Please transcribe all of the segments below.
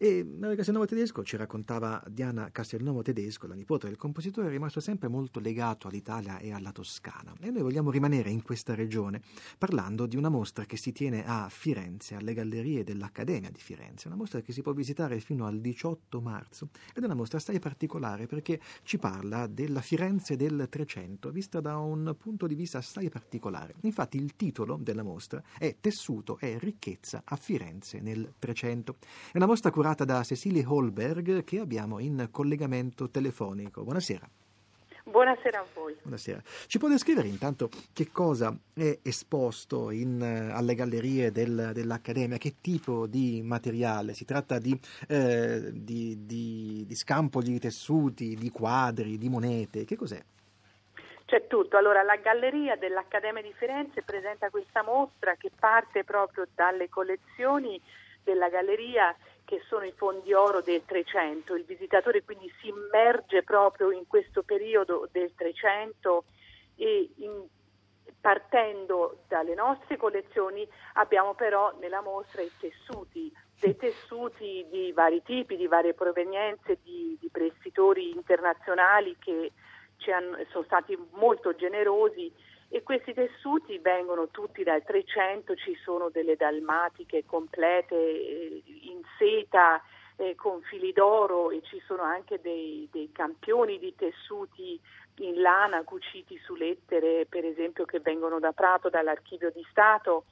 E Mario Castelnuovo Tedesco, ci raccontava Diana Castelnuovo Tedesco, la nipote del compositore, è rimasto sempre molto legato all'Italia e alla Toscana. E noi vogliamo rimanere in questa regione parlando di una mostra che si tiene a Firenze, alle gallerie dell'Accademia di Firenze. Una mostra che si può visitare fino al 18 marzo ed è una mostra assai particolare perché ci parla della Firenze del Trecento, vista da un punto di vista assai particolare. Infatti il titolo della mostra è Tessuto e ricchezza a Firenze nel Trecento. È una mostra curata curata da Cecilie Holberg che abbiamo in collegamento telefonico. Buonasera. Buonasera a voi. Buonasera. Ci può descrivere intanto che cosa è esposto in, alle gallerie del, dell'Accademia? Che tipo di materiale? Si tratta di, eh, di, di, di scampoli di tessuti, di quadri, di monete? Che cos'è? C'è tutto. Allora, la Galleria dell'Accademia di Firenze presenta questa mostra che parte proprio dalle collezioni della galleria che sono i fondi oro del Trecento. Il visitatore quindi si immerge proprio in questo periodo del Trecento e in, partendo dalle nostre collezioni abbiamo però nella mostra i tessuti, dei tessuti di vari tipi, di varie provenienze, di, di prestitori internazionali che hanno, sono stati molto generosi e questi tessuti vengono tutti dal 300, ci sono delle dalmatiche complete eh, in seta eh, con fili d'oro e ci sono anche dei, dei, campioni di tessuti in lana cuciti su lettere, per esempio, che vengono da Prato, dall'Archivio di Stato.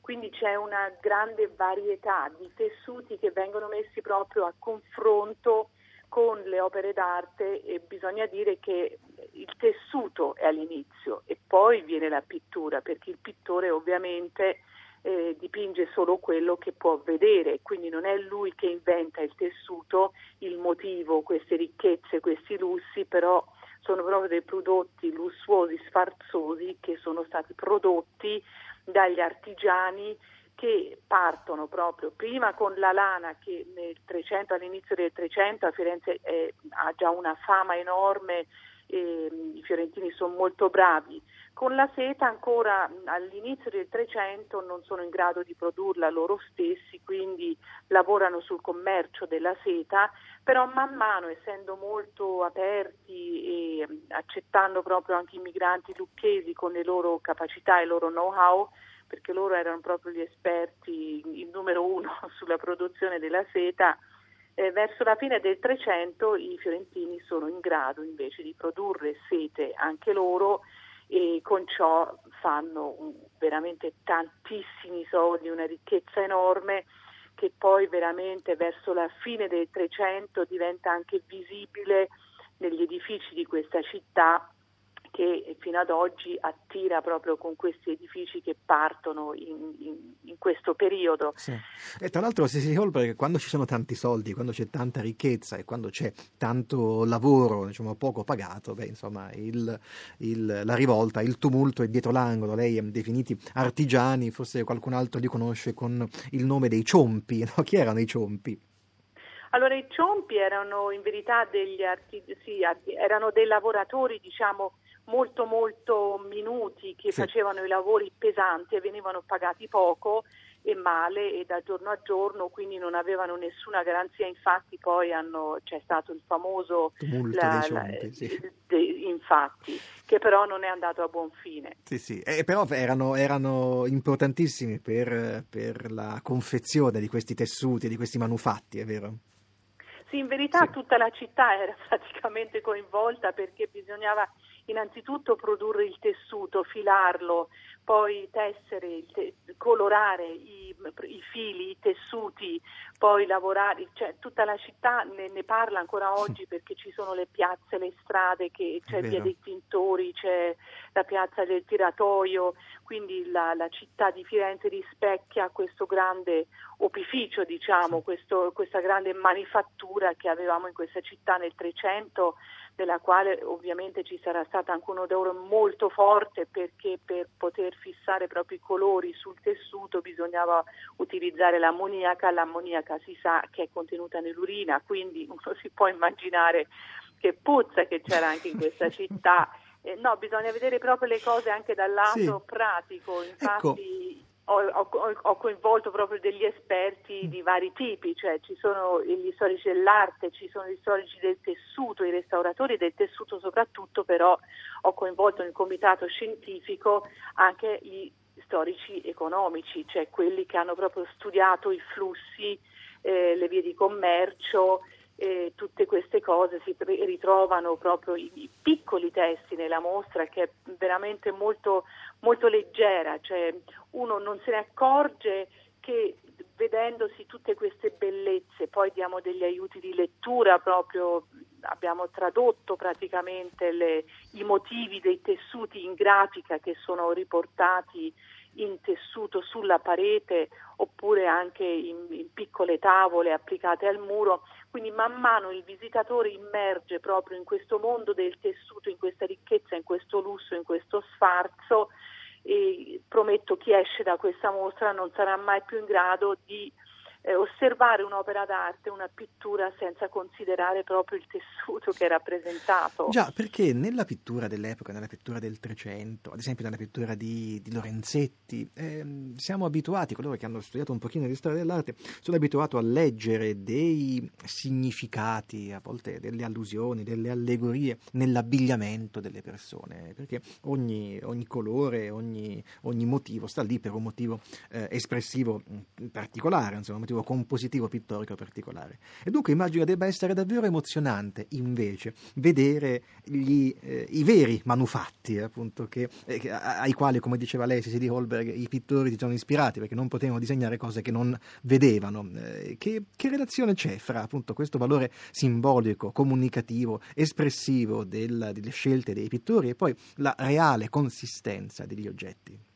Quindi c'è una grande varietà di tessuti che vengono messi proprio a confronto con le opere d'arte e bisogna dire che il tessuto è all'inizio e poi viene la pittura, perché il pittore ovviamente eh, dipinge solo quello che può vedere, quindi non è lui che inventa il tessuto, il motivo, queste ricchezze, questi lussi, però sono proprio dei prodotti lussuosi, sfarzosi che sono stati prodotti dagli artigiani che partono proprio prima con la lana che nel 300, all'inizio del 300 a Firenze è, ha già una fama enorme, e, i fiorentini sono molto bravi, con la seta ancora all'inizio del 300 non sono in grado di produrla loro stessi, quindi lavorano sul commercio della seta, però man mano essendo molto aperti e accettando proprio anche i migranti lucchesi con le loro capacità e il loro know-how, perché loro erano proprio gli esperti, il numero uno sulla produzione della seta, eh, verso la fine del 300 i fiorentini sono in grado invece di produrre sete anche loro e con ciò fanno veramente tantissimi soldi, una ricchezza enorme che poi veramente verso la fine del 300 diventa anche visibile negli edifici di questa città che fino ad oggi attira proprio con questi edifici che partono in, in, in questo periodo. Sì. E tra l'altro si si perché quando ci sono tanti soldi, quando c'è tanta ricchezza e quando c'è tanto lavoro diciamo, poco pagato, beh, insomma, il, il, la rivolta, il tumulto è dietro l'angolo. Lei ha definiti artigiani, forse qualcun altro li conosce con il nome dei ciompi. No? Chi erano i ciompi? Allora i ciompi erano in verità degli arti- sì, erano dei lavoratori diciamo molto molto minuti che sì. facevano i lavori pesanti e venivano pagati poco e male e da giorno a giorno quindi non avevano nessuna garanzia infatti poi hanno, c'è stato il famoso la, ciompi, la, sì. de, infatti che però non è andato a buon fine sì sì e però erano, erano importantissimi per, per, la confezione di questi tessuti di questi manufatti è vero? Sì, in verità sì. tutta la città era praticamente coinvolta perché bisognava innanzitutto produrre il tessuto, filarlo, poi tessere, te- colorare i, i, fili, i tessuti, poi lavorare, cioè tutta la città ne, ne, parla ancora oggi perché ci sono le piazze, le strade, che, c'è via dei tintori, c'è la piazza del tiratoio, quindi la, la città di Firenze rispecchia questo grande opificio, diciamo, questo, questa grande manifattura che avevamo in questa città nel 300 della quale ovviamente ci sarà stato anche un odore molto forte perché per poter fissare proprio i colori sul tessuto bisognava utilizzare l'ammoniaca, l'ammoniaca si sa che è contenuta nell'urina, quindi uno si può immaginare che puzza che c'era anche in questa città. Eh, no, bisogna vedere proprio le cose anche dal lato sì. pratico, infatti ecco ho, ho, ho, coinvolto proprio degli esperti di vari tipi, cioè ci sono gli storici dell'arte, ci sono gli storici del tessuto, i restauratori del tessuto soprattutto, però ho coinvolto nel comitato scientifico anche gli storici economici, cioè quelli che hanno proprio studiato i flussi, eh, le vie di commercio, eh, tutte queste cose si ritrovano proprio in piccoli testi nella mostra che è veramente molto, molto leggera, cioè uno non se ne accorge che vedendosi tutte queste bellezze, poi diamo degli aiuti di lettura proprio, abbiamo tradotto praticamente le, i motivi dei tessuti in grafica che sono riportati in tessuto sulla parete oppure anche in, in, piccole tavole applicate al muro. Quindi man mano il visitatore immerge proprio in questo mondo del tessuto, in questa ricchezza, in questo lusso, in questo sfarzo e prometto chi esce da questa mostra non sarà mai più in grado di eh, osservare un'opera d'arte, una pittura senza considerare proprio il tessuto che è rappresentato. Già, perché nella pittura dell'epoca, nella pittura del Trecento, ad esempio nella pittura di, di Lorenzetti, eh, siamo abituati, coloro che hanno studiato un pochino di storia dell'arte, sono abituati a leggere dei significati, a volte delle allusioni, delle allegorie nell'abbigliamento delle persone, perché ogni, ogni colore, ogni, ogni, motivo sta lì per un motivo eh, espressivo particolare, insomma, motivo compositivo pittorico particolare. E dunque immagino debba essere davvero emozionante invece vedere gli, eh, i veri manufatti appunto, che, eh, ai quali, come diceva lei, Cecilie Holberg, i pittori si sono ispirati perché non potevano disegnare cose che non vedevano. Eh, che, che, relazione c'è fra appunto questo valore simbolico, comunicativo, espressivo del, delle scelte dei pittori e poi la reale consistenza degli oggetti?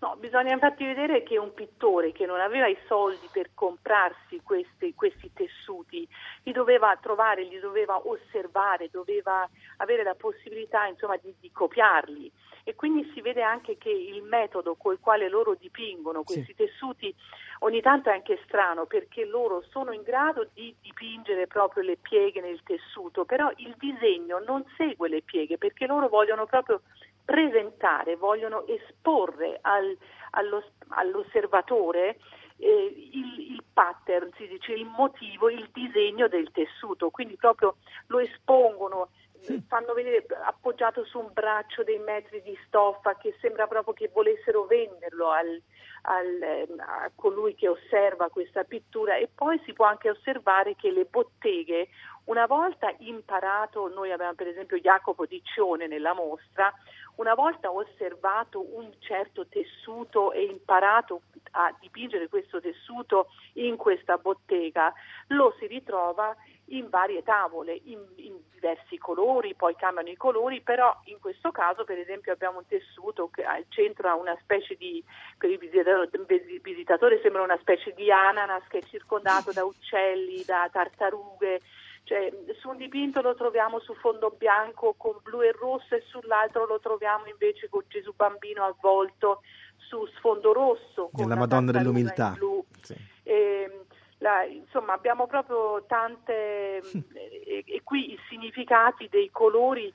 No, bisogna infatti vedere che un pittore che non aveva i soldi per comprarsi questi, questi tessuti li doveva trovare, li doveva osservare, doveva avere la possibilità insomma, di, di, copiarli e quindi si vede anche che il metodo col quale loro dipingono questi sì. tessuti ogni tanto è anche strano perché loro sono in grado di dipingere proprio le pieghe nel tessuto, però il disegno non segue le pieghe perché loro vogliono proprio presentare, vogliono esporre al, allo, all'osservatore eh, il, il, pattern, si dice il motivo, il disegno del tessuto, quindi proprio lo espongono, sì. fanno vedere appoggiato su un braccio dei metri di stoffa che sembra proprio che volessero venderlo al, al, a colui che osserva questa pittura e poi si può anche osservare che le botteghe una volta imparato, noi abbiamo per esempio Jacopo Diccione nella mostra, una volta osservato un certo tessuto e imparato a dipingere questo tessuto in questa bottega, lo si ritrova in varie tavole, in, in, diversi colori, poi cambiano i colori, però in questo caso per esempio abbiamo un tessuto che al centro ha una specie di, per il visitatore, sembra una specie di ananas che è circondato da uccelli, da tartarughe, cioè, su un dipinto lo troviamo su fondo bianco con blu e rosso e sull'altro lo troviamo invece con Gesù bambino avvolto su sfondo rosso. Con la Madonna dell'umiltà. Sì. E, ehm, la, insomma, abbiamo proprio tante e, e qui i significati dei colori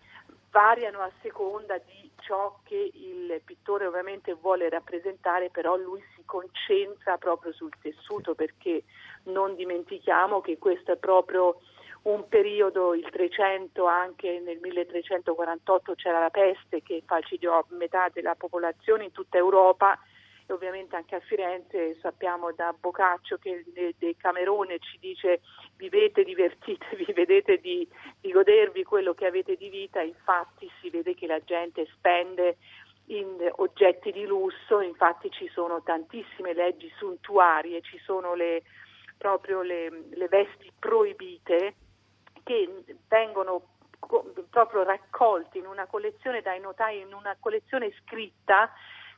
variano a seconda di ciò che il pittore ovviamente vuole rappresentare, però lui si concentra proprio sul tessuto perché non dimentichiamo che questo è proprio un periodo, il 300, anche nel 1348 c'era la peste che falcidiò metà della popolazione in tutta Europa ovviamente anche a Firenze sappiamo da Boccaccio che De Camerone ci dice vivete, divertitevi, vedete di, di godervi quello che avete di vita, infatti si vede che la gente spende in oggetti di lusso, infatti ci sono tantissime leggi suntuarie, ci sono le, proprio le, le vesti proibite che vengono proprio raccolti in una collezione dai notai, in una collezione scritta,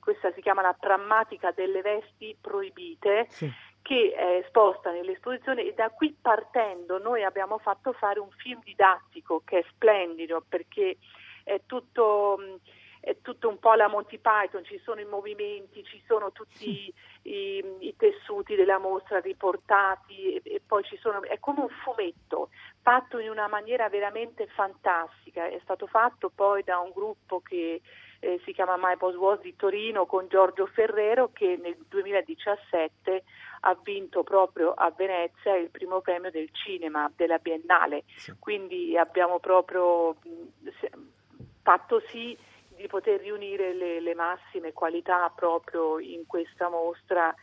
questa si chiama la prammatica delle vesti proibite, sì. che è esposta nell'esposizione e da qui partendo noi abbiamo fatto fare un film didattico che è splendido perché è tutto è tutto un po' la Monty Python, ci sono i movimenti, ci sono tutti i, i tessuti della mostra riportati e, e poi ci sono, è come un fumetto fatto in una maniera veramente fantastica, è stato fatto poi da un gruppo che eh, si chiama My Boss Was di Torino con Giorgio Ferrero che nel 2017 ha vinto proprio a Venezia il primo premio del cinema della Biennale. Sì. Quindi abbiamo proprio fatto sì di poter riunire le, le massime qualità proprio in questa mostra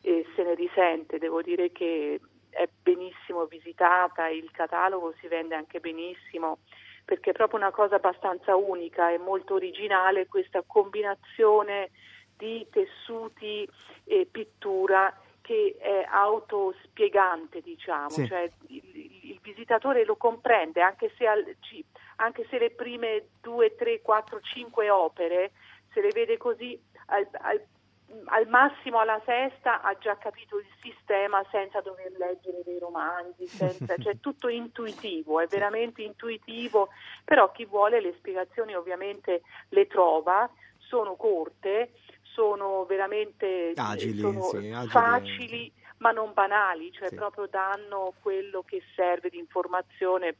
e se ne risente. Devo dire che è benissimo visitata, il catalogo si vende anche benissimo perché è proprio una cosa abbastanza unica e molto originale questa combinazione di tessuti e pittura che è autospiegante, diciamo, sì. cioè il, il, visitatore lo comprende anche se, al, anche se, le prime due, tre, quattro, cinque opere, se le vede così al, al, al massimo alla sesta ha già capito il sistema senza dover leggere dei romanzi, senza, cioè tutto intuitivo, è veramente intuitivo, però chi vuole le spiegazioni ovviamente le trova, sono corte sono veramente agili, sono sì, facili ma non banali, cioè sì. proprio danno quello che serve di informazione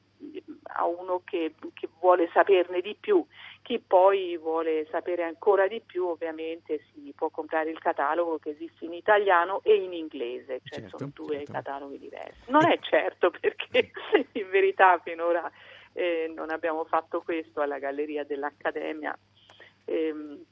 a uno che, che, vuole saperne di più. Chi poi vuole sapere ancora di più ovviamente si può comprare il catalogo che esiste in italiano e in inglese, cioè certo, sono due certo. cataloghi diversi. Non è certo perché in verità finora eh, non abbiamo fatto questo alla Galleria dell'Accademia. Eh,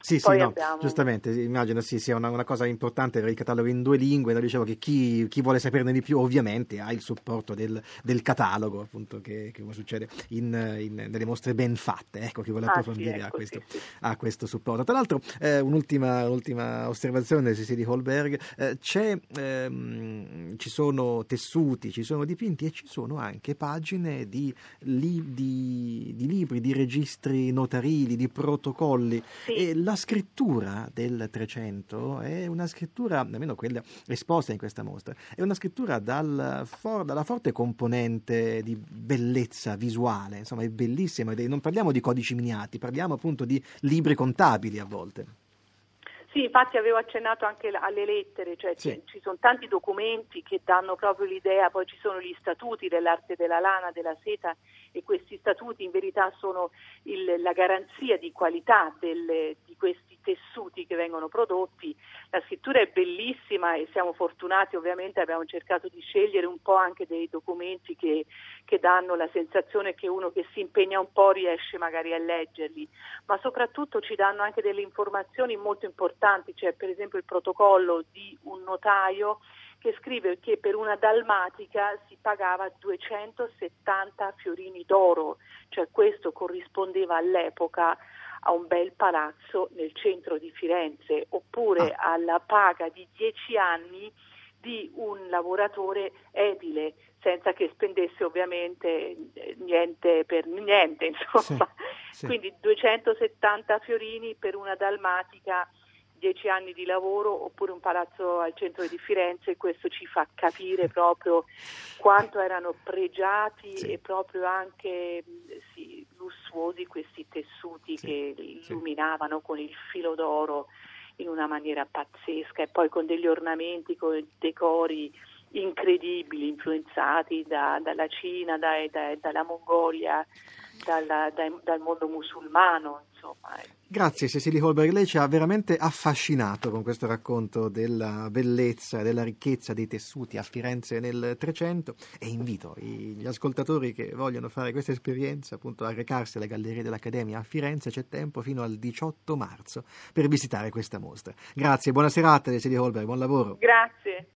sì, sì, no, abbiamo... giustamente, immagino sì, sia una, una, cosa importante avere il catalogo in due lingue, no? dicevo che chi, chi, vuole saperne di più ovviamente ha il supporto del, del catalogo, appunto, che, che succede in, in, nelle mostre ben fatte, ecco, chi vuole approfondire ah, sì, ecco, a, questo, sì, sì. a, questo, supporto. Tra l'altro, eh, un'ultima, un'ultima, osservazione di di Holberg, eh, ehm, ci sono tessuti, ci sono dipinti e ci sono anche pagine di, li, di, di libri, di registri notarili, di protocolli. E la scrittura del Trecento è una scrittura, almeno quella esposta in questa mostra, è una scrittura dal for, dalla forte componente di bellezza visuale, insomma è bellissima, non parliamo di codici miniati, parliamo appunto di libri contabili a volte. Sì, infatti avevo accennato anche alle lettere, cioè sì. ci sono tanti documenti che danno proprio l'idea, poi ci sono gli statuti dell'arte della lana, della seta e questi statuti in verità sono il, la garanzia di qualità delle, di questi tessuti che vengono prodotti. La scrittura è bellissima e siamo fortunati ovviamente, abbiamo cercato di scegliere un po' anche dei documenti che, che danno la sensazione che uno che si impegna un po' riesce magari a leggerli, ma soprattutto ci danno anche delle informazioni molto importanti, cioè per esempio il protocollo di un notaio che scrive che per una dalmatica si pagava 270 fiorini d'oro, cioè questo corrispondeva all'epoca a un bel palazzo nel centro di Firenze, oppure ah. alla paga di 10 anni di un lavoratore edile senza che spendesse ovviamente eh, niente per niente, insomma. Sì, sì. Quindi 270 fiorini per una dalmatica dieci anni di lavoro oppure un palazzo al centro di Firenze, questo ci fa capire proprio quanto erano pregiati sì. e proprio anche sì, lussuosi questi tessuti sì. che illuminavano con il filo d'oro in una maniera pazzesca e poi con degli ornamenti, con decori incredibili, influenzati da, dalla Cina, da, da, dalla Mongolia, dalla, dal mondo musulmano. Insomma. Grazie Cecilia Holberg, lei ci ha veramente affascinato con questo racconto della bellezza e della ricchezza dei tessuti a Firenze nel Trecento e invito gli ascoltatori che vogliono fare questa esperienza appunto a recarsi alle Gallerie dell'Accademia a Firenze, c'è tempo fino al 18 marzo per visitare questa mostra. Grazie, buona serata Cecilia Holberg, buon lavoro. Grazie.